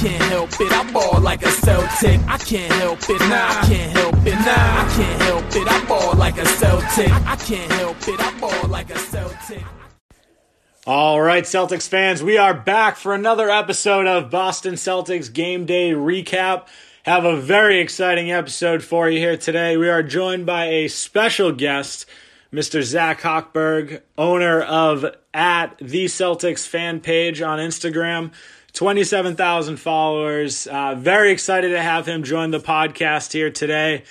can't help it. I ball like a Celtic. I can't help it. Nah, I can't help it. Nah, I can't help it. I ball like a Celtic. I can't help it. I ball like a Celtic. All right, Celtics fans, we are back for another episode of Boston Celtics Game Day Recap. Have a very exciting episode for you here today. We are joined by a special guest, Mr. Zach Hochberg, owner of at the Celtics fan page on Instagram. 27,000 followers. Uh, very excited to have him join the podcast here today.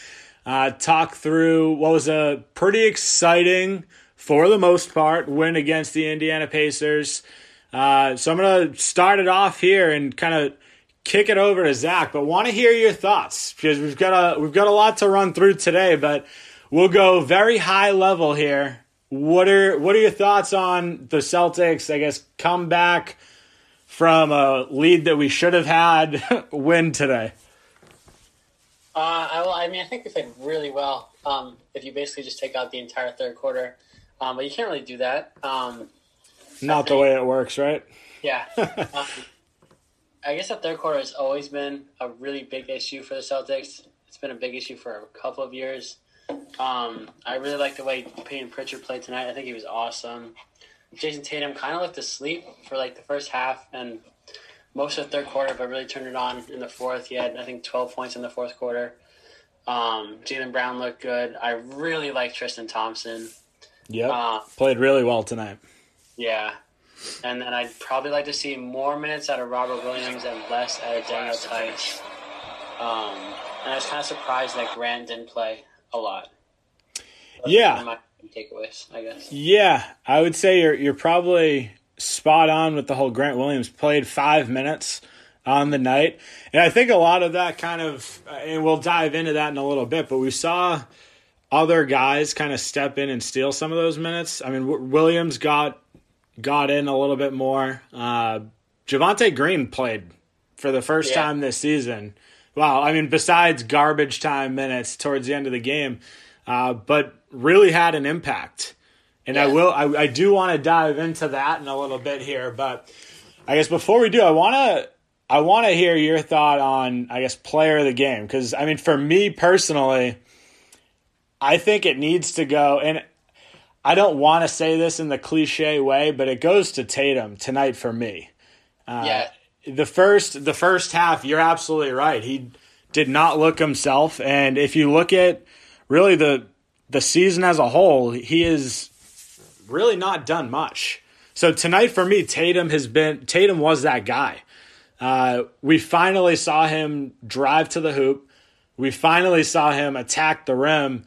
Uh, talk through what was a pretty exciting, for the most part, win against the Indiana Pacers. Uh, so I'm going to start it off here and kind of kick it over to Zach, but want to hear your thoughts because we've got a we've got a lot to run through today. But we'll go very high level here. What are what are your thoughts on the Celtics? I guess comeback from a lead that we should have had win today. Uh, I, well, I mean, I think we played really well. Um, if you basically just take out the entire third quarter, um, but you can't really do that. Um, Not the way it works, right? Yeah. um, I guess the third quarter has always been a really big issue for the Celtics. It's been a big issue for a couple of years. Um, I really like the way Payton Pritchard played tonight. I think he was awesome. Jayson Tatum kind of looked asleep for like the first half and most of the third quarter, but really turned it on in the fourth. He had, I think, 12 points in the fourth quarter. Um, Jaylen Brown looked good. I really like Tristan Thompson. Yep. Uh, Played really well tonight. Yeah. And then I'd probably like to see more minutes out of Robert Williams and less out of Daniel Theis. Um, and I was kind of surprised that Grant didn't play a lot. Yeah. Takeaways, I guess. Yeah, I would say you're you're probably spot on with the whole Grant Williams played five minutes on the night, and I think a lot of that kind of, uh, and we'll dive into that in a little bit. But we saw other guys kind of step in and steal some of those minutes. I mean, w- Williams got got in a little bit more. Uh, Javonte Green played for the first Yeah. time this season. Wow, I mean, besides garbage time minutes towards the end of the game, uh, but really had an impact. And I will, I, I do want to dive into that in a little bit here, but I guess before we do, I want to, I want to hear your thought on, I guess, player of the game because I mean, for me personally, I think it needs to go, and I don't want to say this in the cliche way, but it goes to Tatum tonight for me uh, yeah. the first the first half you're absolutely right he did not look himself and if you look at really the the season as a whole he is really not done much. So tonight for me tatum has been tatum was that guy. Uh, we finally saw him drive to the hoop. We finally saw him attack the rim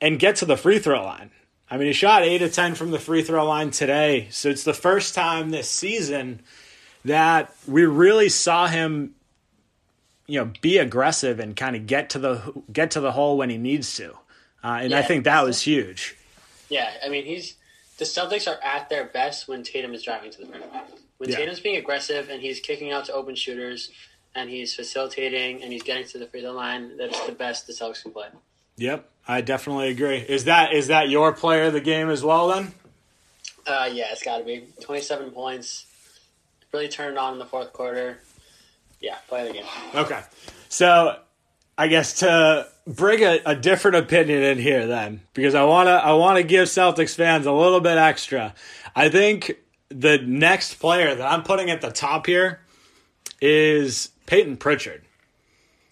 and get to the free throw line. I mean he shot 8 of 10 from the free throw line today. So it's the first time this season that we really saw him you know be aggressive and kind of get to the get to the hole when he needs to uh, and i think that was huge Yeah, I mean, he's the Celtics are at their best when Tatum is driving to the rim. When Yeah. Tatum's being aggressive and he's kicking out to open shooters and he's facilitating and he's getting to the free throw line, that's the best the Celtics can play. yep i definitely agree is that is that your player of the game as well then Uh, yeah, it's got to be twenty-seven points. Really turned on in the fourth quarter. Yeah, play the game. okay so i guess to bring a, a different opinion in here then because i want to i want to give celtics fans a little bit extra. I think the next player that i'm putting at the top here is payton pritchard.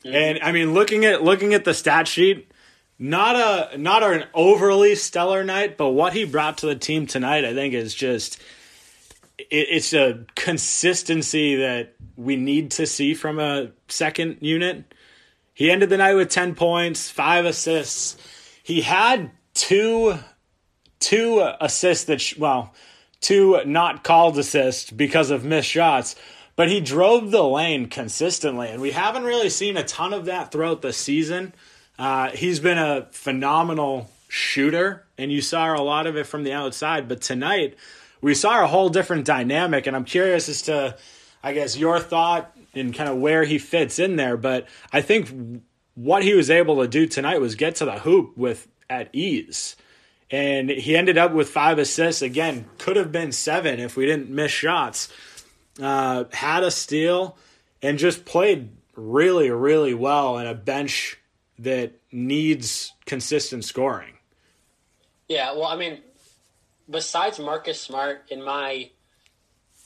Mm-hmm. And I mean, looking at looking at the stat sheet, not a not an overly stellar night, but what he brought to the team tonight, I think, is just it, it's a consistency that we need to see from a second unit. He ended the night with ten points, five assists. He had two two assists that sh- well, two not called assists because of missed shots. But he drove the lane consistently, and we haven't really seen a ton of that throughout the season. Uh, he's been a phenomenal shooter, and you saw a lot of it from the outside. But tonight, we saw a whole different dynamic, and I'm curious as to, I guess, your thought and kind of where he fits in there. But I think what he was able to do tonight was get to the hoop with at ease. And he ended up with five assists. Again, could have been seven if we didn't miss shots. Uh, had a steal and just played really, really well in a bench that needs consistent scoring. Yeah, well, I mean, besides Marcus Smart, in my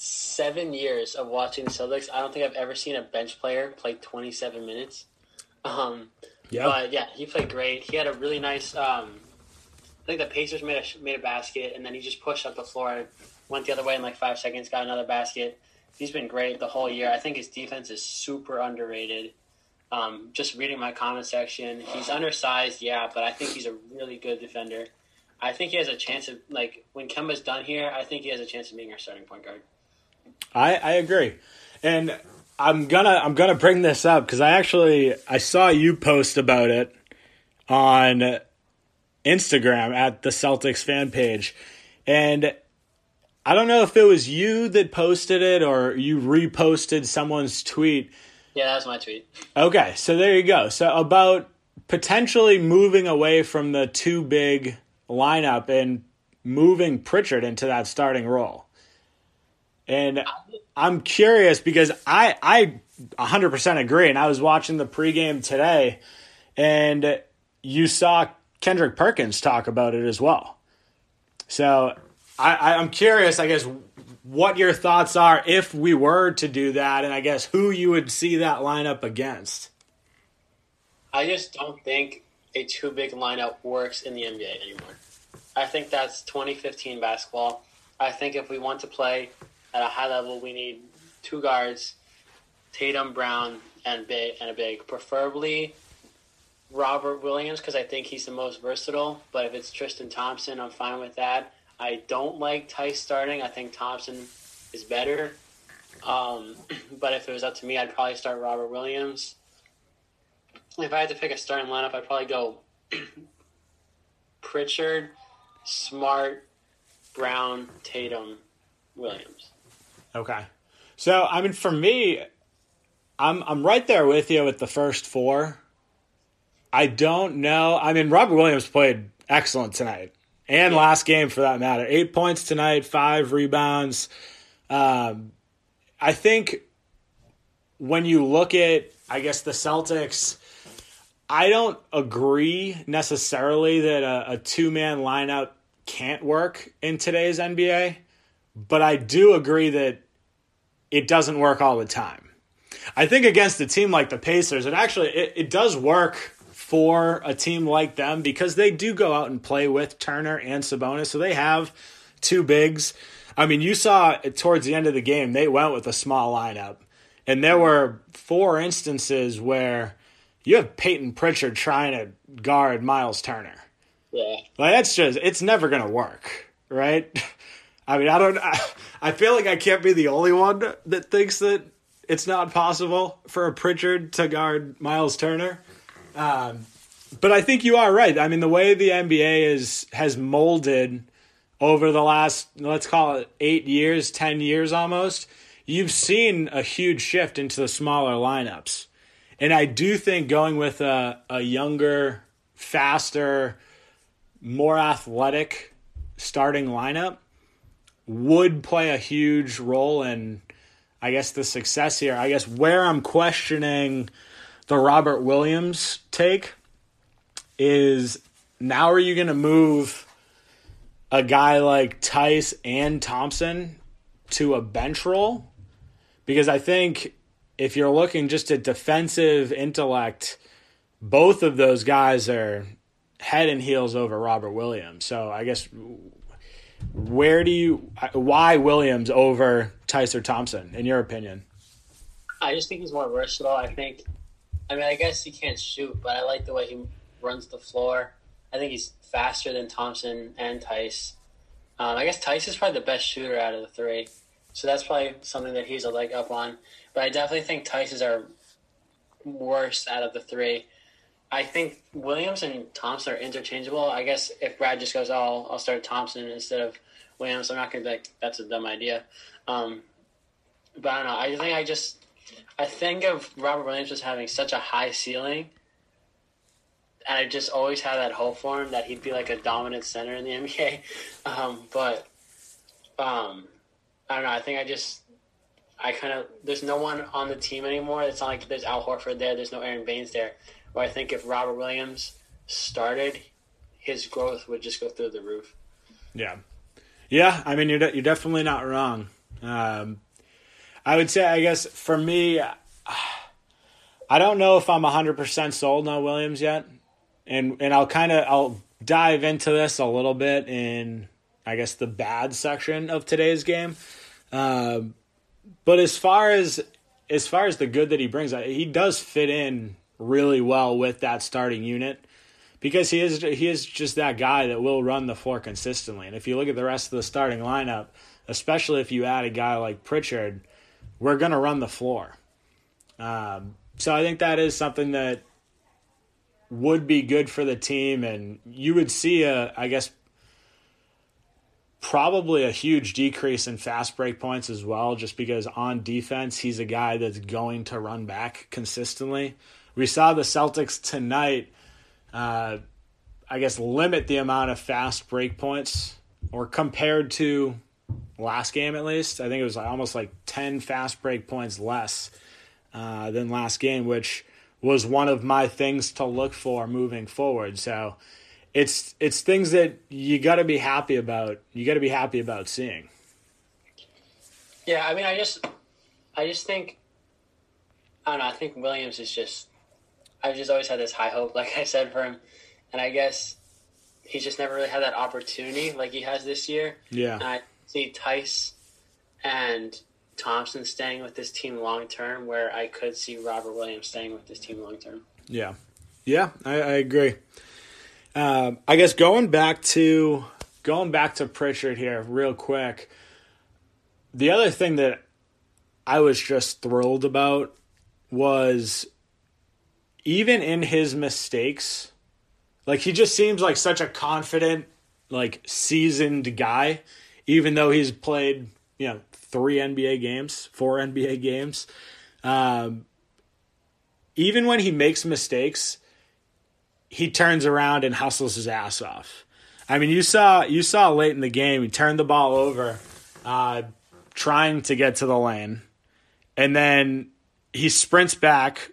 seven years of watching the Celtics, I don't think I've ever seen a bench player play 27 minutes. Um, Yeah. But yeah, he played great. He had a really nice. Um, I think the Pacers made a made a basket, and then he just pushed up the floor, and went the other way in like five seconds, got another basket. He's been great the whole year. I think his defense is super underrated. Um, just reading my comment section, he's undersized, yeah, but I think he's a really good defender. I think he has a chance of like when Kemba's done here. I think he has a chance of being our starting point guard. I, I agree, and I'm gonna I'm gonna bring this up because I actually I saw you post about it on Instagram at the Celtics fan page, and I don't know if it was you that posted it or you reposted someone's tweet. Yeah, that was my tweet. Okay, so there you go. So about potentially moving away from the two big lineup and moving Pritchard into that starting role. And I'm curious because I I 100% agree and I was watching the pregame today and you saw Kendrick Perkins talk about it as well. So I, I'm curious, I guess what your thoughts are if we were to do that and I guess who you would see that lineup against. I just don't think a too big lineup works in the NBA anymore. I think that's 2015 basketball. I think if we want to play at a high level, we need two guards, Tatum, Brown, and big and a big, preferably Robert Williams because I think he's the most versatile. But if it's Tristan Thompson, I'm fine with that. I don't like Theis starting. I think Thompson is better. Um, but if it was up to me, I'd probably start Robert Williams. If I had to pick a starting lineup, I'd probably go Pritchard, Smart, Brown, Tatum, Williams. Okay. So I mean for me I'm I'm right there with you with the first four. I don't know. I mean Robert Williams played excellent tonight. And last game for that matter. 8 points tonight, 5 rebounds. Um I think when you look at I guess the Celtics I don't agree necessarily that a, a two man lineup can't work in today's NBA, but I do agree that it doesn't work all the time. I think against a team like the Pacers, it actually it, it does work for a team like them because they do go out and play with Turner and Sabonis, so they have two bigs. I mean, you saw towards the end of the game they went with a small lineup, and there were four instances where you have Payton Pritchard trying to guard Miles Turner. Yeah. Like that's just it's never gonna work, right? I mean, I don't. I, I feel like I can't be the only one that thinks that it's not possible for a Pritchard to guard Miles Turner. Um, but I think you are right. I mean, the way the NBA is has molded over the last let's call it eight years, ten years almost, you've seen a huge shift into the smaller lineups. And I do think going with a, a younger, faster, more athletic starting lineup would play a huge role in, I guess, the success here. I guess where I'm questioning the Robert Williams take is now are you going to move a guy like Theis and Thompson to a bench role? Because I think if you're looking just at defensive intellect, both of those guys are head and heels over Robert Williams. So I guess where do you why Williams over Tyser Thompson in your opinion? I just think he's more versatile. I think, I mean, I guess he can't shoot, but I like the way he runs the floor. I think he's faster than Thompson and Theis. Um, I guess Theis is probably the best shooter out of the three, so that's probably something that he's a leg up on. But I definitely think Theis is our worst out of the three. I think Williams and Thompson are interchangeable. I guess if Brad just goes, oh, I'll, start Thompson instead of Williams, I'm not to be like, that's a dumb idea. Um, but I don't know. I think I just, I think of Robert Williams as having such a high ceiling. And I just always had that hope for him that he'd be like a dominant center in the NBA. Um, but um, I don't know. I think I just, I kind of there's no one on the team anymore. It's not like there's Al Horford there. There's no Aron Baynes there. Where I think if Robert Williams started, his growth would just go through the roof. Yeah, yeah. I mean, you're de- you're definitely not wrong. Um, I would say, I guess for me, I don't know if I'm 100 percent sold on Williams yet, and and I'll kind of I'll dive into this a little bit in I guess the bad section of today's game. Um, but as far as as far as the good that he brings, he does fit in really well with that starting unit because he is he is just that guy that will run the floor consistently. And if you look at the rest of the starting lineup, especially if you add a guy like Pritchard, we're going to run the floor. Um, so I think that is something that would be good for the team, and you would see a, I guess, probably a huge decrease in fast break points as well, just because on defense, he's a guy that's going to run back consistently. We saw the Celtics tonight, uh, I guess, limit the amount of fast break points, or compared to last game at least. I think it was almost like 10 fast break points less uh, than last game, which was one of my things to look for moving forward. So, it's it's things that you got to be happy about. You got to be happy about seeing. Yeah, I mean, I just, I just think, I don't know. I think Williams is just, I've just always had this high hope, like I said for him, and I guess he's just never really had that opportunity like he has this year. Yeah, and I see Theis and Thompson staying with this team long term, where I could see Robert Williams staying with this team long term. Yeah, yeah, I, I agree. Um, I guess going back to going back to Pritchard here, real quick. The other thing that I was just thrilled about was even in his mistakes, like he just seems like such a confident, like seasoned guy, even though he's played, you know, three NBA games, four NBA games. Um, even when he makes mistakes, he turns around and hustles his ass off. I mean, you saw you saw late in the game, he turned the ball over, uh, trying to get to the lane, and then he sprints back,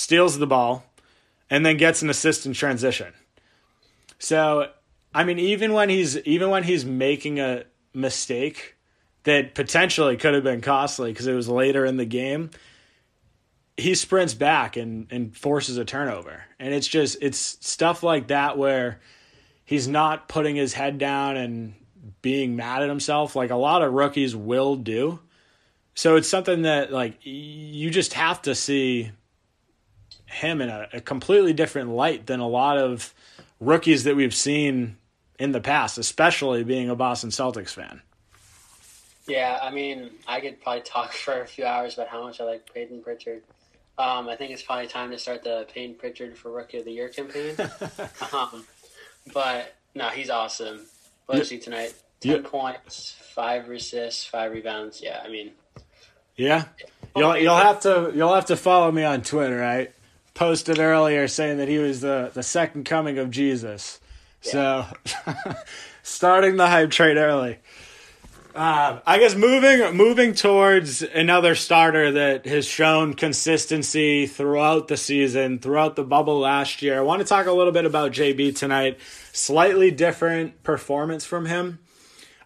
steals the ball, and then gets an assist in transition. So, I mean, even when he's even when he's making a mistake that potentially could have been costly because it was later in the game, he sprints back and and forces a turnover. And it's just it's stuff like that where he's not putting his head down and being mad at himself like a lot of rookies will do. So it's something that like you just have to see him in a, a completely different light than a lot of rookies that we've seen in the past, especially being a Boston Celtics fan. Yeah, I mean, I could probably talk for a few hours about how much I like Payton Pritchard. Um, I think it's probably time to start the Payton Pritchard for Rookie of the Year campaign. um, but no, he's awesome. What did tonight? Ten points, five assists, five rebounds. Yeah, I mean, yeah. You'll you'll have to you'll have to follow me on Twitter. Right, posted earlier saying that he was the the second coming of Jesus. Yeah. So, starting the hype trade early. Uh, I guess moving moving towards another starter that has shown consistency throughout the season, throughout the bubble last year. I want to talk a little bit about JB tonight. Slightly different performance from him.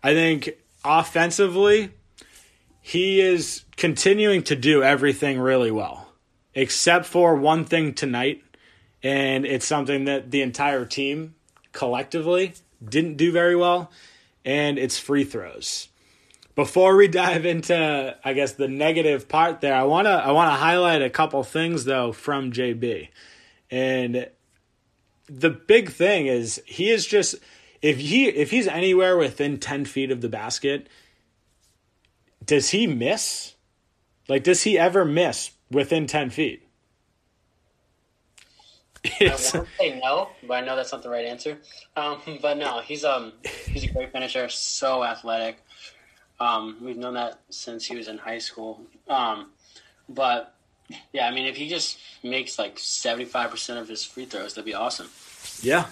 I think offensively, he is continuing to do everything really well, except for one thing tonight, and it's something that the entire team collectively didn't do very well, and it's free throws before we dive into I guess the negative part there, I wanna I wanna highlight a couple things though from JB. And the big thing is he is just if he if he's anywhere within ten feet of the basket, does he miss? Like does he ever miss within ten feet? I want to say no, but I know that's not the right answer. Um, but no, he's um he's a great finisher, so athletic. Um, we've known that since he was in high school. Um, but yeah, I mean, if he just makes like seventy five percent of his free throws, that'd be awesome. Yeah,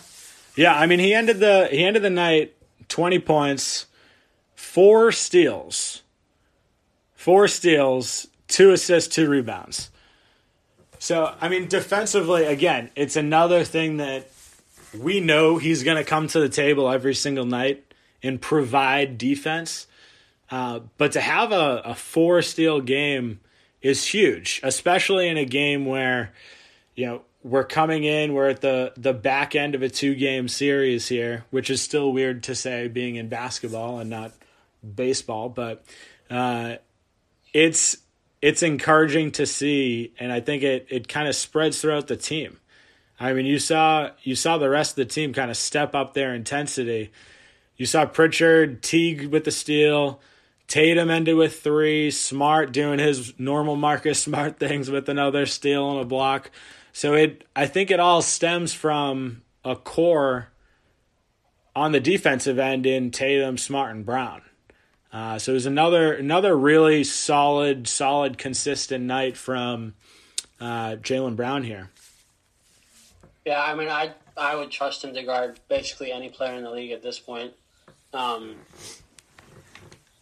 yeah. I mean, he ended the he ended the night twenty points, four steals, four steals, two assists, two rebounds. So, I mean, defensively, again, it's another thing that we know he's going to come to the table every single night and provide defense. Uh, but to have a, a four steal game is huge, especially in a game where, you know, we're coming in, we're at the, the back end of a two game series here, which is still weird to say being in basketball and not baseball, but uh, it's it's encouraging to see, and I think it it kind of spreads throughout the team. I mean, you saw you saw the rest of the team kind of step up their intensity. You saw Pritchard, Teague with the steal, Tatum ended with three, Smart doing his normal Marcus Smart things with another steal and a block. So it I think it all stems from a core on the defensive end in Tatum, Smart, and Brown. Uh, so it was another another really solid, solid, consistent night from uh, Jaylen Brown here. Yeah, I mean, I I would trust him to guard basically any player in the league at this point. Um,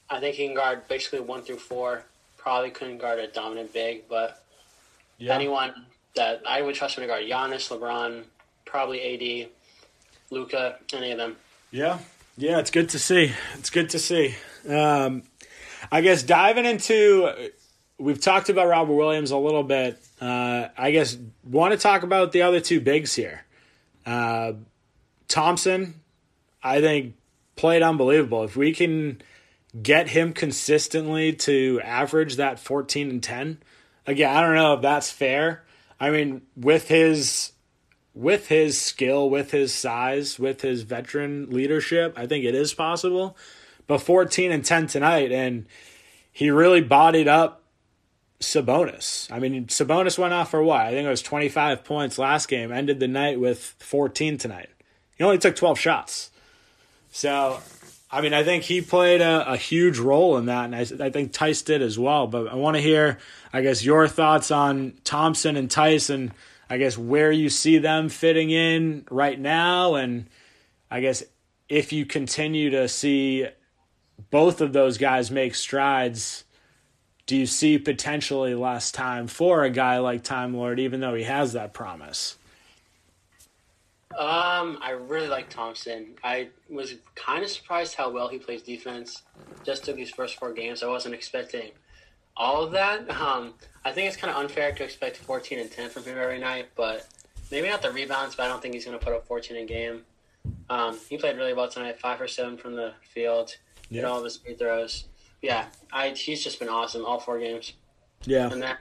I think he can guard basically one through four. Probably couldn't guard a dominant big, but yeah. anyone that I would trust him to guard Giannis, LeBron, probably AD, Luka, any of them. Yeah, yeah, it's good to see. It's good to see. Um, I guess diving into, we've talked about Robert Williams a little bit. Uh, I guess want to talk about the other two bigs here. Uh, Thompson, I think played unbelievable. If we can get him consistently to average that 14 and 10, again, I don't know if that's fair. I mean, with his with his skill, with his size, with his veteran leadership, I think it is possible. But 14 and 10 tonight, and he really bodied up Sabonis. I mean, Sabonis went off for what? I think it was 25 points last game, ended the night with 14 tonight. He only took 12 shots. So, I mean, I think he played a, a huge role in that, and I, I think Theis did as well. But I want to hear, I guess, your thoughts on Thompson and Tyson. I guess where you see them fitting in right now, and I guess if you continue to see both of those guys make strides do you see potentially less time for a guy like Time Lord, even though he has that promise? Um, I really like Thompson. I was kind of surprised how well he plays defense. Just took these first four games. I wasn't expecting all of that. Um, I think it's kind of unfair to expect 14 and 10 from him every night, but maybe not the rebounds, but I don't think he's going to put up 14 a game. Um, he played really well tonight, five for seven from the field, yeah. all of his free throws yeah, I he's just been awesome all four games. Yeah, and that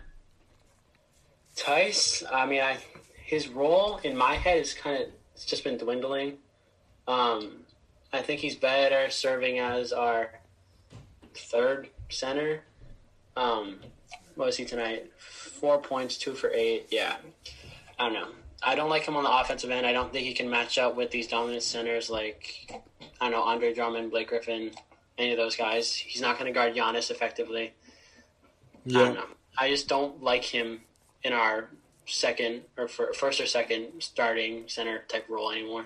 Theis, I mean, I his role in my head is kind of it's just been dwindling. Um, I think he's better serving as our third center. Um, what was he tonight? Four points, two for eight. Yeah, I don't know. I don't like him on the offensive end. I don't think he can match up with these dominant centers like I don't know Andre Drummond, Blake Griffin, any of those guys. He's not going to guard Giannis effectively. Yeah. I don't know. I just don't like him in our second or first or second starting center type role anymore.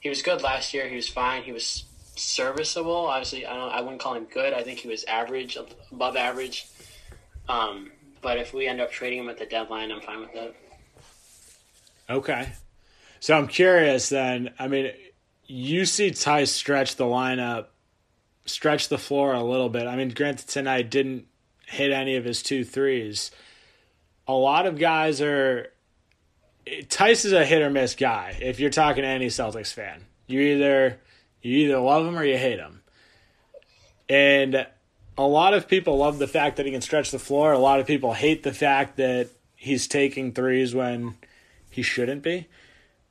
He was good last year. He was fine. He was serviceable. Obviously, I don't. I wouldn't call him good. I think he was average, above average. Um, but if we end up trading him at the deadline, I'm fine with that. Okay. So I'm curious then. I mean, you see Ty stretch the lineup stretch the floor a little bit. I mean, granted, tonight didn't hit any of his two threes. A lot of guys are. Theis is a hit or miss guy. If you're talking to any Celtics fan, you either you either love him or you hate him. And a lot of people love the fact that he can stretch the floor. A lot of people hate the fact that he's taking threes when he shouldn't be.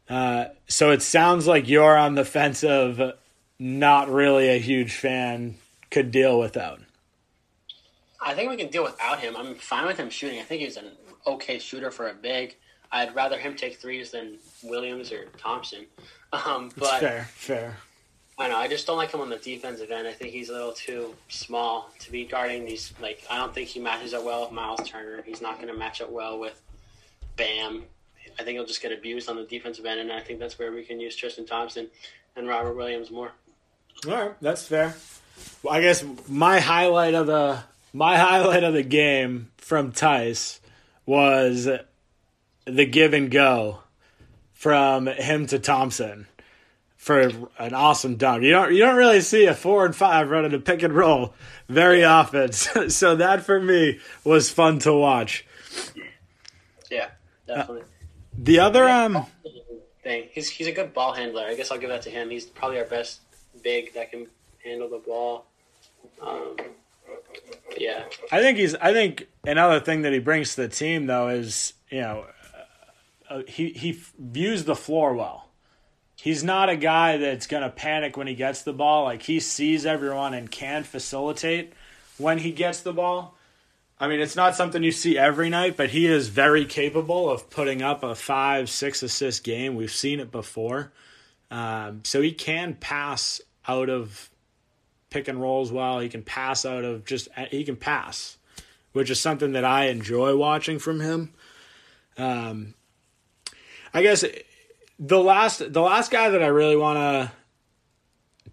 Uh, so it sounds like you're on the fence of not really a huge fan could deal without. I think we can deal without him. I'm fine with him shooting. I think he's an okay shooter for a big. I'd rather him take threes than Williams or Thompson. Um, but fair, fair. I know. I just don't like him on the defensive end. I think he's a little too small to be guarding these. Like, I don't think he matches up well with Miles Turner. He's not going to match up well with Bam. I think he'll just get abused on the defensive end, and I think that's where we can use Tristan Thompson and Robert Williams more. All right, that's fair. Well, I guess my highlight of the my highlight of the game from Theis was the give and go from him to Thompson for an awesome dunk. You don't you don't really see a four and five running a pick and roll very often. So, so that for me was fun to watch. Yeah, definitely. The other um thing. He's he's a good ball handler. I guess I'll give that to him. He's probably our best big that can handle the ball. Um, yeah, I think he's. I think another thing that he brings to the team though is you know uh, he he views the floor well. He's not a guy that's gonna panic when he gets the ball. Like he sees everyone and can facilitate when he gets the ball. I mean, it's not something you see every night, but he is very capable of putting up a five, six assist game. We've seen it before. Um, so he can pass out of pick and rolls well. He can pass out of just, he can pass, which is something that I enjoy watching from him. Um, I guess the last, the last guy that I really want to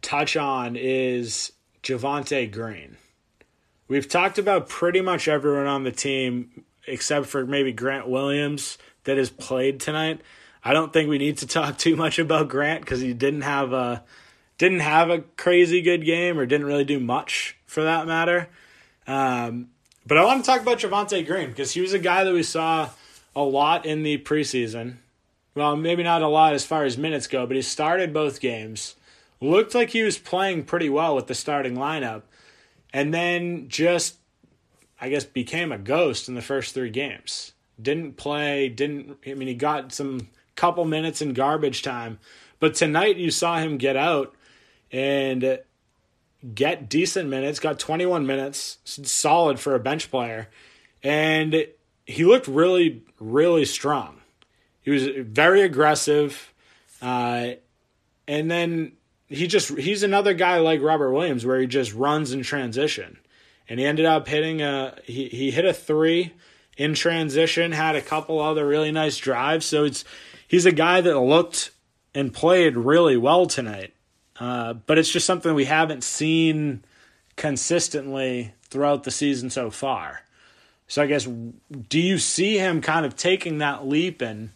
touch on is Javonte Green. We've talked about pretty much everyone on the team except for maybe Grant Williams that has played tonight. I don't think we need to talk too much about Grant because he didn't have a didn't have a crazy good game or didn't really do much for that matter. Um, but I want to talk about Javonte Green because he was a guy that we saw a lot in the preseason. Well, maybe not a lot as far as minutes go, but he started both games. Looked like he was playing pretty well with the starting lineup and then just I guess became a ghost in the first three games. Didn't play, didn't I mean he got some couple minutes in garbage time, but tonight you saw him get out and get decent minutes, got 21 minutes, solid for a bench player. And he looked really really strong. He was very aggressive. Uh, and then he just he's another guy like Robert Williams where he just runs in transition. And he ended up hitting a he, he hit a three in transition, had a couple other really nice drives. So it's he's a guy that looked and played really well tonight. Uh, but it's just something we haven't seen consistently throughout the season so far. So I guess do you see him kind of taking that leap and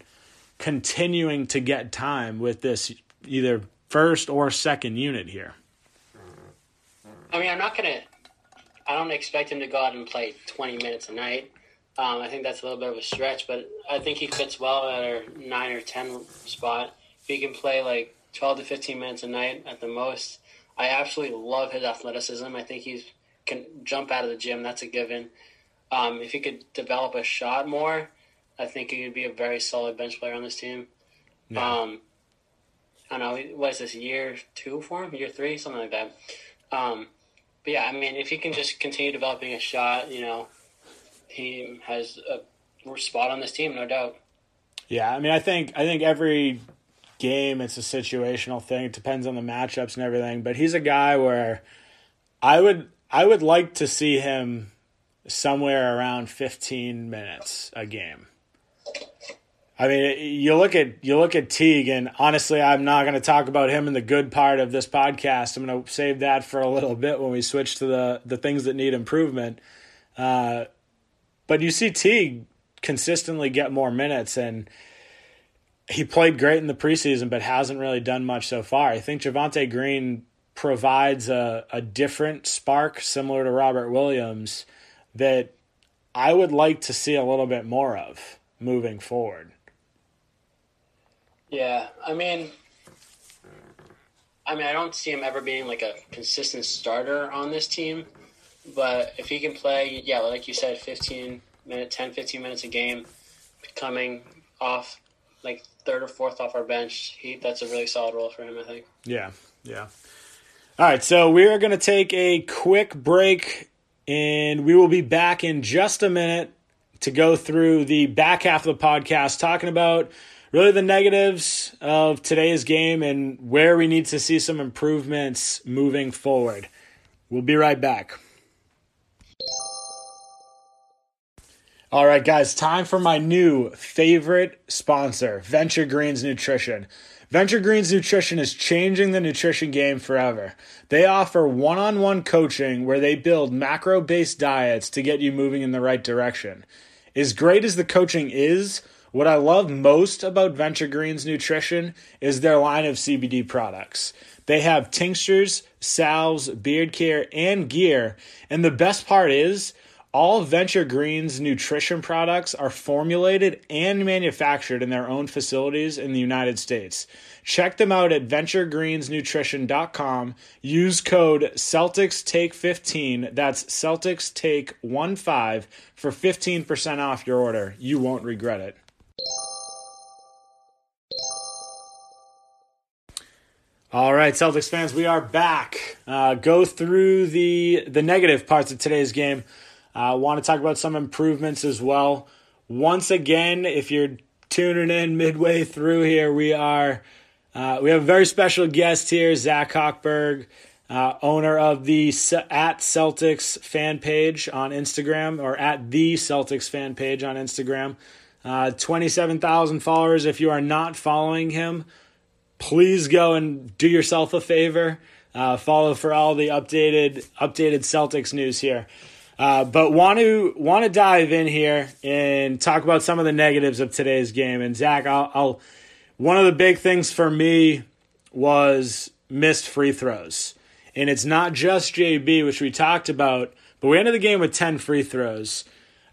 continuing to get time with this either first or second unit here. I mean, I'm not gonna. I don't expect him to go out and play 20 minutes a night. Um, I think that's a little bit of a stretch, but I think he fits well at our nine or 10 spot. If he can play like 12 to 15 minutes a night at the most, I absolutely love his athleticism. I think he can jump out of the gym. That's a given. Um, if he could develop a shot more, I think he could be a very solid bench player on this team. Yeah. Um, I don't know, what is this, year two for him? Year three? Something like that. Um, but yeah, I mean, if he can just continue developing a shot, you know, he has a spot on this team, no doubt. Yeah, I mean, I think I think every game it's a situational thing. It depends on the matchups and everything. But he's a guy where I would I would like to see him somewhere around 15 minutes a game. I mean, you look at you look at Teague, and honestly, I'm not going to talk about him in the good part of this podcast. I'm going to save that for a little bit when we switch to the the things that need improvement. Uh, but you see Teague consistently get more minutes, and he played great in the preseason, but hasn't really done much so far. I think Javonte Green provides a, a different spark, similar to Robert Williams, that I would like to see a little bit more of moving forward. Yeah, I mean, I mean, I don't see him ever being like a consistent starter on this team, but if he can play, yeah, like you said, 15 minute, 10, 15 minutes a game, coming off like third or fourth off our bench, he that's a really solid role for him, I think. Yeah, yeah. All right, so we are going to take a quick break, and we will be back in just a minute to go through the back half of the podcast, talking about really the negatives of today's game and where we need to see some improvements moving forward. We'll be right back. All right, guys, time for my new favorite sponsor, Venture Greens Nutrition. Venture Greens Nutrition is changing the nutrition game forever. They offer one on one coaching where they build macro based diets to get you moving in the right direction. As great as the coaching is, what I love most about Venture Greens Nutrition is their line of CBD products. They have tinctures, salves, beard care, and gear. And the best part is, all Venture Greens nutrition products are formulated and manufactured in their own facilities in the United States. Check them out at venturegreensnutrition.com. Use code CelticsTake15, that's CelticsTake15 for 15% off your order. You won't regret it. All right, Celtics fans, we are back. Uh, go through the the negative parts of today's game. I want to talk about some improvements as well. Once again, if you're tuning in midway through here, we are uh, we have a very special guest here, Zach Hochberg, uh, owner of the at Celtics fan page on Instagram or at the Celtics fan page on Instagram. Uh, 27,000 followers. If you are not following him, please go and do yourself a favor. Uh, follow for all the updated updated Celtics news here. Uh, but want to want to dive in here and talk about some of the negatives of today's game. And Zach, I'll, I'll one of the big things for me was missed free throws, and it's not just JB, which we talked about, but we ended the game with ten free throws.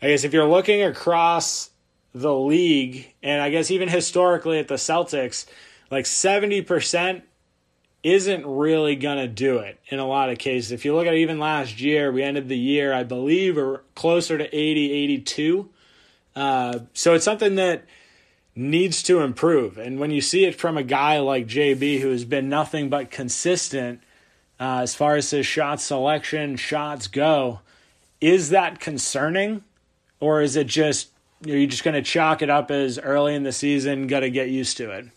I guess if you're looking across the league, and I guess even historically at the Celtics, like 70% isn't really going to do it in a lot of cases. If you look at even last year, we ended the year, I believe, or closer to 80, 82. Uh, so it's something that needs to improve. And when you see it from a guy like JB, who has been nothing but consistent uh, as far as his shot selection, shots go, is that concerning? Or is it just, are you just going to chalk it up as early in the season, got to get used to it?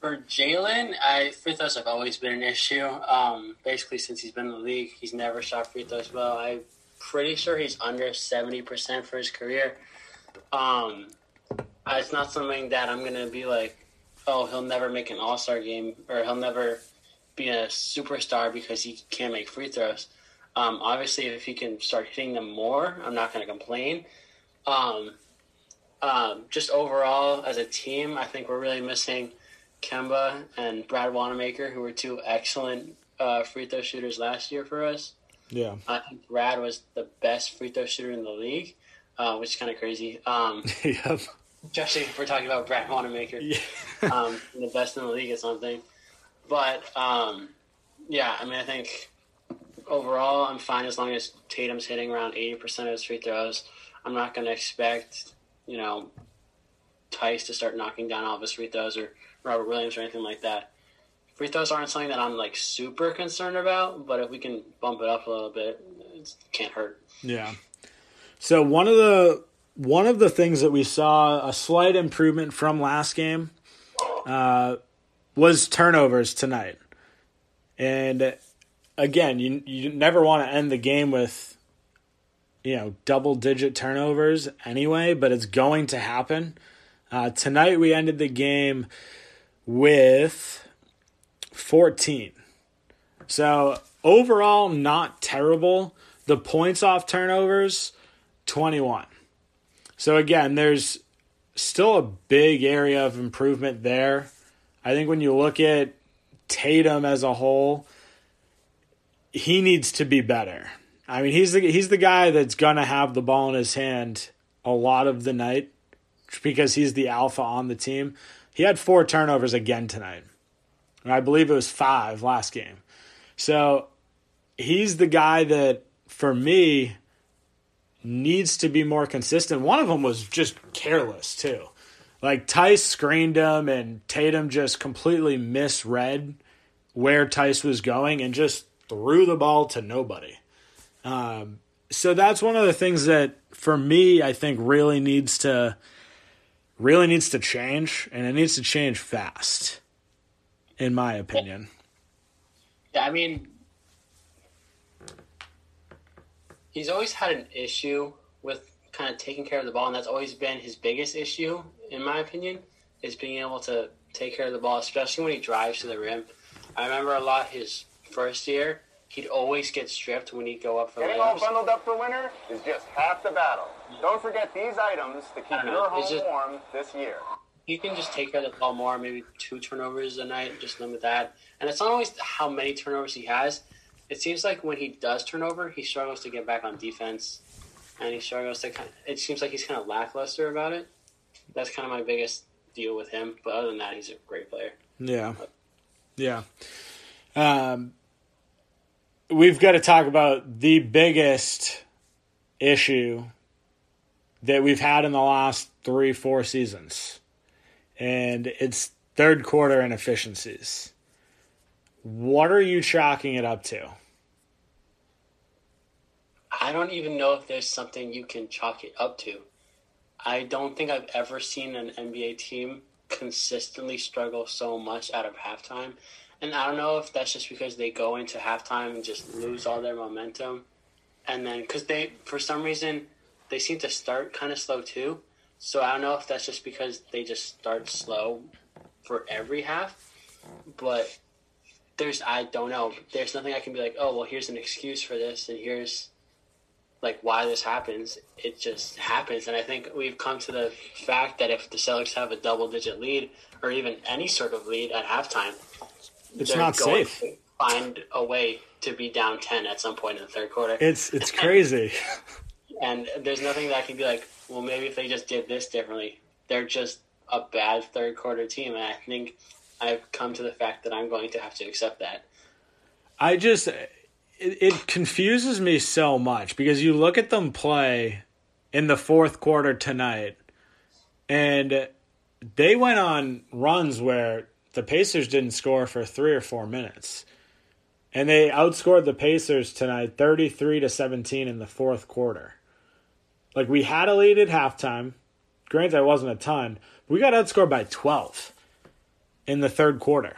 For Jaylen, I free throws have always been an issue. Um, basically, since he's been in the league, he's never shot free throws well. I'm pretty sure he's under seventy percent for his career. Um, it's not something that I'm gonna be like, oh, he'll never make an All Star game or he'll never be a superstar because he can't make free throws. Um, obviously, if he can start hitting them more, I'm not gonna complain. Um, um, just overall, as a team, I think we're really missing Kemba and Brad Wanamaker, who were two excellent uh, free throw shooters last year for us. Yeah, I think Brad was the best free throw shooter in the league, uh, which is kind of crazy. Um, yep. Especially if we're talking about Brad Wanamaker, Yeah. um, the best in the league at something. But um, yeah, I mean, I think overall I'm fine as long as Tatum's hitting around eighty percent of his free throws. I'm not going to expect you know Theis to start knocking down all of his free throws or Robert Williams or anything like that. Free throws aren't something that I'm like super concerned about, but if we can bump it up a little bit, it can't hurt. Yeah. So one of the one of the things that we saw a slight improvement from last game uh, was turnovers tonight, and again, you you never want to end the game with you know double digit turnovers anyway, but it's going to happen. Uh, tonight we ended the game with 14. So overall, not terrible. The points off turnovers, 21. So again, there's still a big area of improvement there. I think when you look at Tatum as a whole, he needs to be better. I mean, he's the he's the guy that's gonna have the ball in his hand a lot of the night because he's the alpha on the team. He had four turnovers again tonight. I believe it was five last game. So he's the guy that, for me, needs to be more consistent. One of them was just careless, too. Like Theis screened him, and Tatum just completely misread where Theis was going and just threw the ball to nobody. Um, so that's one of the things that, for me, I think really needs to really needs to change, and it needs to change fast, in my opinion. Yeah, I mean, he's always had an issue with kind of taking care of the ball, and that's always been his biggest issue, in my opinion. is being able to take care of the ball, especially when he drives to the rim. I remember a lot his first year. He'd always get stripped when he'd go up for the. Getting all bundled up for winter is just half the battle. Don't forget these items to keep I know, your home just- warm this year. You can just take care of the ball more, maybe two turnovers a night, just limit that. And it's not always how many turnovers he has. It seems like when he does turnover, he struggles to get back on defense, and he struggles to. Kind of, it seems like he's kind of lackluster about it. That's kind of my biggest deal with him. But other than that, he's a great player. Yeah. Yeah. Um, we've got to talk about the biggest issue that we've had in the last three, four seasons, and it's third quarter inefficiencies. What are you chalking it up to? I don't even know if there's something you can chalk it up to. I don't think I've ever seen an NBA team consistently struggle so much out of halftime. And I don't know if that's just because they go into halftime and just lose all their momentum. And then, because they, for some reason, they seem to start kind of slow too. So I don't know if that's just because they just start slow for every half. But there's, I don't know. There's nothing I can be like, oh, well, here's an excuse for this, and here's like why this happens. It just happens, and I think we've come to the fact that if the Celtics have a double-digit lead or even any sort of lead at halftime, It's not going safe. to find a way to be down ten at some point in the third quarter. It's it's crazy. and there's nothing that can be like, well, maybe if they just did this differently, they're just a bad third quarter team, and I think I've come to the fact that I'm going to have to accept that. I just it, it confuses me so much because you look at them play in the fourth quarter tonight and they went on runs where the Pacers didn't score for 3 or 4 minutes. And they outscored the Pacers tonight 33 to 17 in the fourth quarter. Like we had a lead at halftime. Granted, it wasn't a ton. We got outscored by 12 in the third quarter.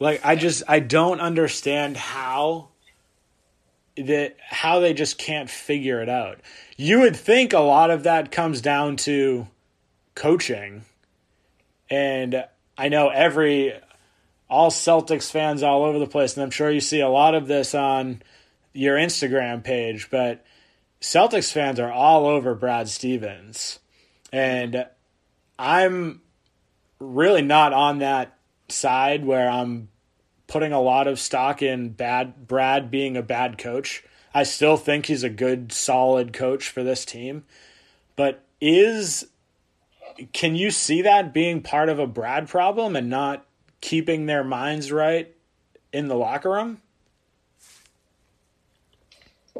Like I just I don't understand how that how they just can't figure it out. You would think a lot of that comes down to coaching. And I know every all Celtics fans all over the place and I'm sure you see a lot of this on your Instagram page, but Celtics fans are all over Brad Stevens. And I'm really not on that side where I'm putting a lot of stock in bad Brad being a bad coach. I still think he's a good solid coach for this team. But is can you see that being part of a Brad problem and not keeping their minds right in the locker room?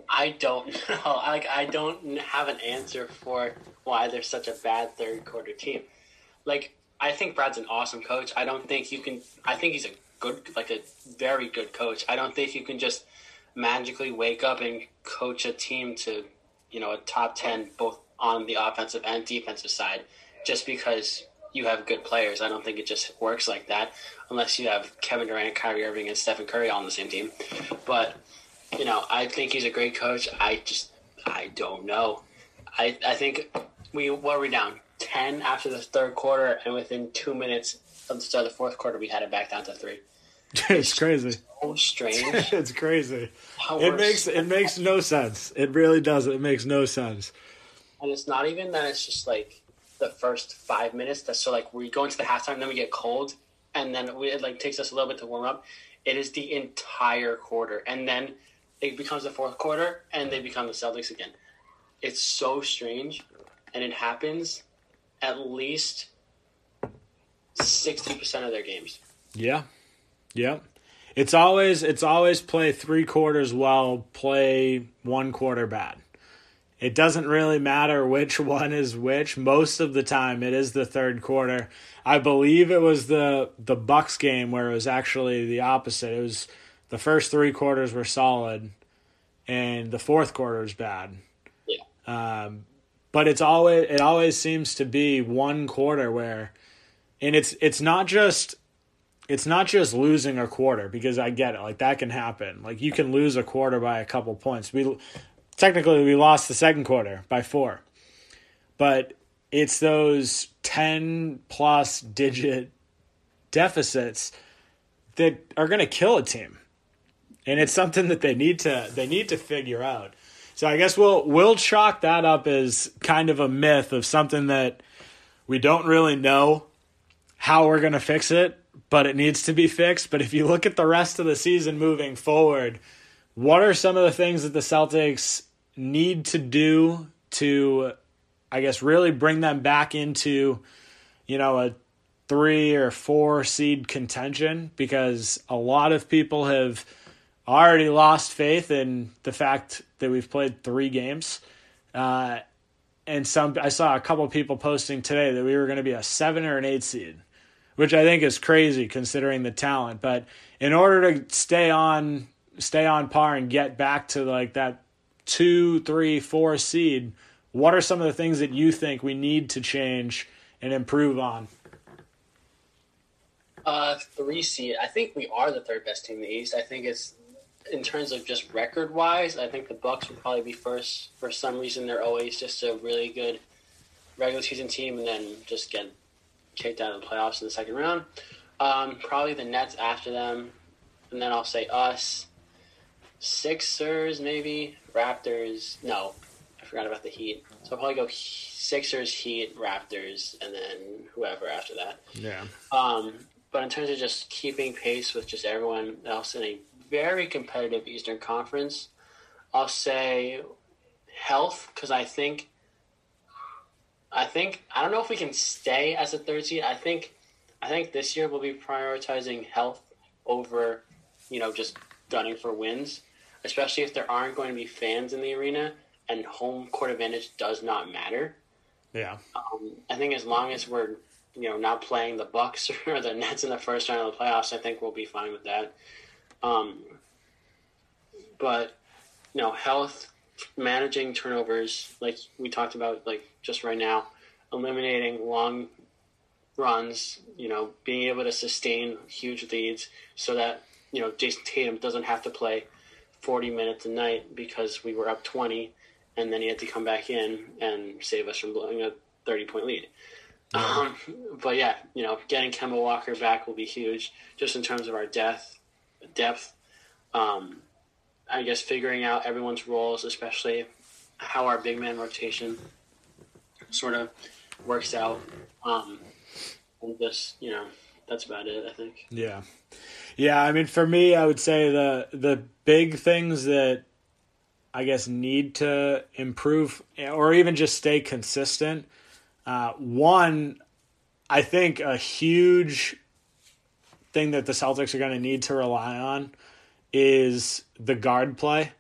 I don't know. Like I don't have an answer for why they're such a bad third quarter team. Like I think Brad's an awesome coach. I don't think you can. I think he's a good, like a very good coach. I don't think you can just magically wake up and coach a team to, you know, a top ten both on the offensive and defensive side just because you have good players. I don't think it just works like that unless you have Kevin Durant, Kyrie Irving, and Stephen Curry all on the same team. But you know, I think he's a great coach. I just, I don't know. I, I think we what are we down ten after the third quarter, and within two minutes of the start of the fourth quarter, we had it back down to three. it's crazy. Oh, strange. it's crazy. How It we're makes it makes no sense. It really does. It makes no sense. And it's not even that it's just like the first five minutes. That's so like we go into the halftime, then we get cold, and then we, it like takes us a little bit to warm up. It is the entire quarter, and then it becomes the fourth quarter, and they become the Celtics again. It's so strange, and it happens at least sixty percent of their games. Yeah. Yeah. It's always it's always play three quarters well, play one quarter bad. It doesn't really matter which one is which. Most of the time it is the third quarter. I believe it was the the Bucks game where it was actually the opposite. It was the first three quarters were solid and the fourth quarter was bad. Yeah. Um, but it's always it always seems to be one quarter where and it's it's not just it's not just losing a quarter because I get it like that can happen like you can lose a quarter by a couple points we technically we lost the second quarter by 4 but it's those 10 plus digit deficits that are going to kill a team. And it's something that they need to they need to figure out. So I guess we'll we'll chalk that up as kind of a myth of something that we don't really know how we're going to fix it, but it needs to be fixed. But if you look at the rest of the season moving forward, what are some of the things that the Celtics need to do to I guess really bring them back into you know a three or four seed contention because a lot of people have already lost faith in the fact that we've played three games. Uh, and some I saw a couple people posting today that we were going to be a seven or an eight seed, which I think is crazy considering the talent. But in order to stay on stay on par and get back to like that two, three, four seed, what are some of the things that you think we need to change and improve on? Uh, three seed. I think we are the third best team in the East. I think it's in terms of just record wise. I think the Bucks will probably be first. For some reason, they're always just a really good regular season team, and then just get kicked out of the playoffs in the second round. Um, probably the Nets after them, and then I'll say us. Sixers maybe Raptors. No, I forgot about the Heat. So I'll probably go Sixers, Heat, Raptors, and then whoever after that. Yeah. Um, but in terms of just keeping pace with just everyone else in a very competitive Eastern Conference, I'll say health because I think I think I don't know if we can stay as a third seed. I think I think this year we'll be prioritizing health over you know just gunning for wins, especially if there aren't going to be fans in the arena and home court advantage does not matter. Yeah. Um, I think as long as we're you know not playing the Bucks or the Nets in the first round of the playoffs, I think we'll be fine with that. Um, but you know, health, managing turnovers, like we talked about, like just right now, eliminating long runs, you know, being able to sustain huge leads, so that you know Jayson Tatum doesn't have to play forty minutes a night because we were up twenty, and then he had to come back in and save us from blowing a thirty point lead. Um, but yeah, you know, getting Kemba Walker back will be huge, just in terms of our depth. Depth. Um, I guess figuring out everyone's roles, especially how our big man rotation sort of works out. Um, and just you know, that's about it. I think. Yeah. Yeah, I mean for me I would say the the big things that I guess need to improve or even just stay consistent. Uh, one, I think a huge thing that the Celtics are going to need to rely on is the guard play.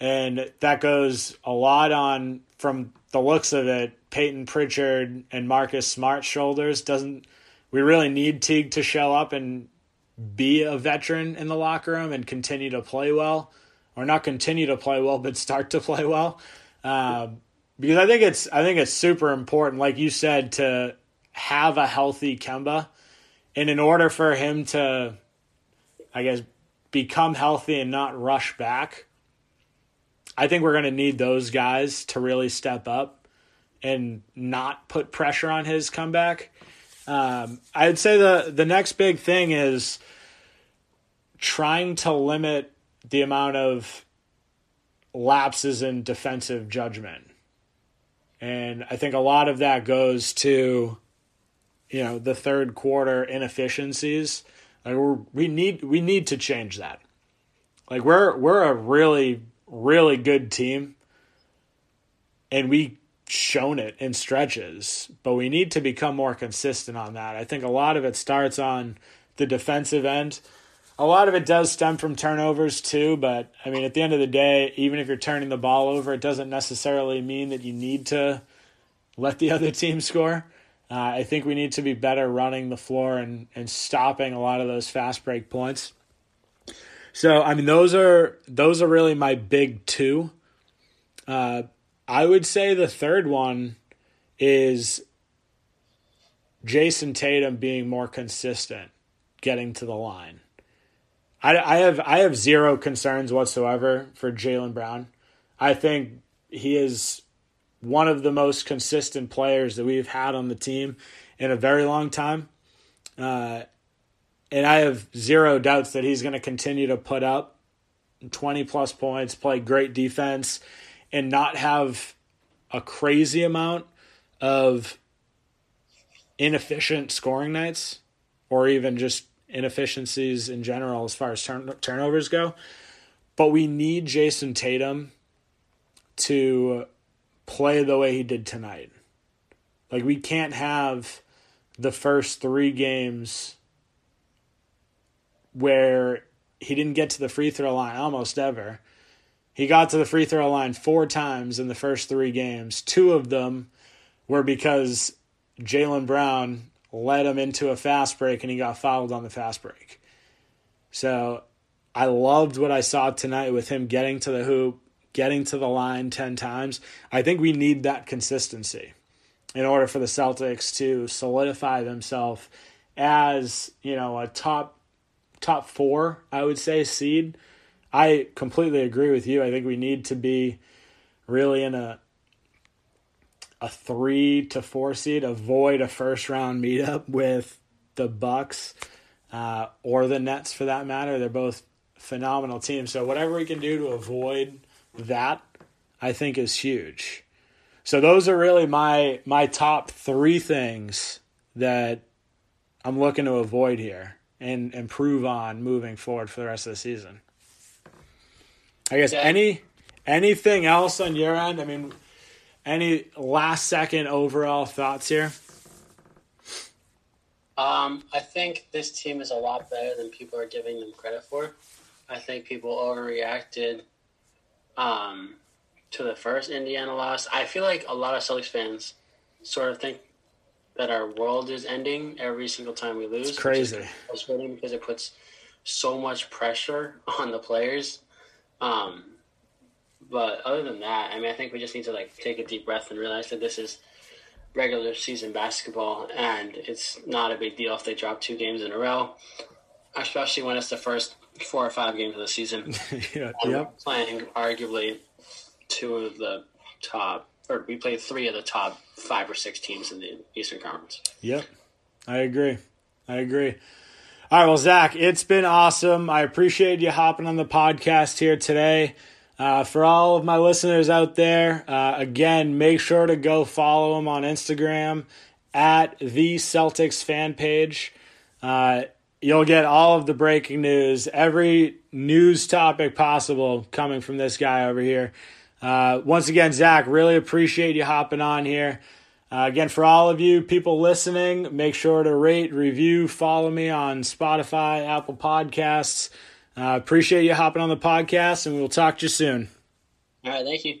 And that goes a lot on, from the looks of it, Payton Pritchard and Marcus Smart's shoulders. Doesn't we really need Teague to show up and be a veteran in the locker room and continue to play well, or not continue to play well, but start to play well? Um, because I think it's I think it's super important, like you said, to have a healthy Kemba, and in order for him to, I guess, become healthy and not rush back, I think we're going to need those guys to really step up and not put pressure on his comeback. Um, I'd say the the next big thing is trying to limit the amount of lapses in defensive judgment. And I think a lot of that goes to, you know, the third quarter inefficiencies. Like we're, we need we need to change that. Like we're we're a really really good team, and we shown it in stretches, but we need to become more consistent on that. I think a lot of it starts on the defensive end. A lot of it does stem from turnovers too, but I mean, at the end of the day, even if you're turning the ball over, it doesn't necessarily mean that you need to let the other team score. Uh, I think we need to be better running the floor and, and stopping a lot of those fast break points. So I mean, those are those are really my big two. Uh, I would say the third one is Jayson Tatum being more consistent, getting to the line. I, I have I have zero concerns whatsoever for Jaylen Brown. I think he is one of the most consistent players that we've had on the team in a very long time. Uh, and I have zero doubts that he's going to continue to put up 20 plus points, play great defense, and not have a crazy amount of inefficient scoring nights or even just inefficiencies in general as far as turn- turnovers go. But we need Jayson Tatum to play the way he did tonight. Like, we can't have the first three games where he didn't get to the free throw line almost ever. He got to the free throw line four times in the first three games. Two of them were because Jaylen Brown led him into a fast break and he got fouled on the fast break. So I loved what I saw tonight with him getting to the hoop, getting to the line 10 times. I think we need that consistency in order for the Celtics to solidify themselves as, you know, a top top 4, I would say seed. I completely agree with you. I think we need to be really in a a 3 to 4 seed, avoid a first round meetup with the Bucks uh, or the Nets for that matter. They're both phenomenal teams. So whatever we can do to avoid that, I think is huge. So those are really my my top three things that I'm looking to avoid here and improve on moving forward for the rest of the season. I guess Yeah. any anything else on your end? I mean, any last second overall thoughts here? Um, I think this team is a lot better than people are giving them credit for. I think people overreacted um, to the first Indiana loss. I feel like a lot of Celtics fans sort of think that our world is ending every single time we lose. It's crazy. frustrating because it puts so much pressure on the players. Um, but other than that, I mean, I think we just need to like take a deep breath and realize that this is regular season basketball, and it's not a big deal if they drop two games in a row, especially when it's the first four or five games of the season. yeah, yep. we're playing arguably two of the top, or we played three of the top five or six teams in the Eastern Conference. Yep. I agree. I agree. All right, well, Zach, it's been awesome. I appreciate you hopping on the podcast here today. Uh, for all of my listeners out there, uh, again, make sure to go follow him on Instagram at the Celtics fan page. Uh, you'll get all of the breaking news, every news topic possible coming from this guy over here. Uh, once again, Zach, really appreciate you hopping on here. Uh, again, for all of you people listening, make sure to rate, review, follow me on Spotify, Apple Podcasts. Uh, appreciate you hopping on the podcast, and we'll talk to you soon. All right, thank you.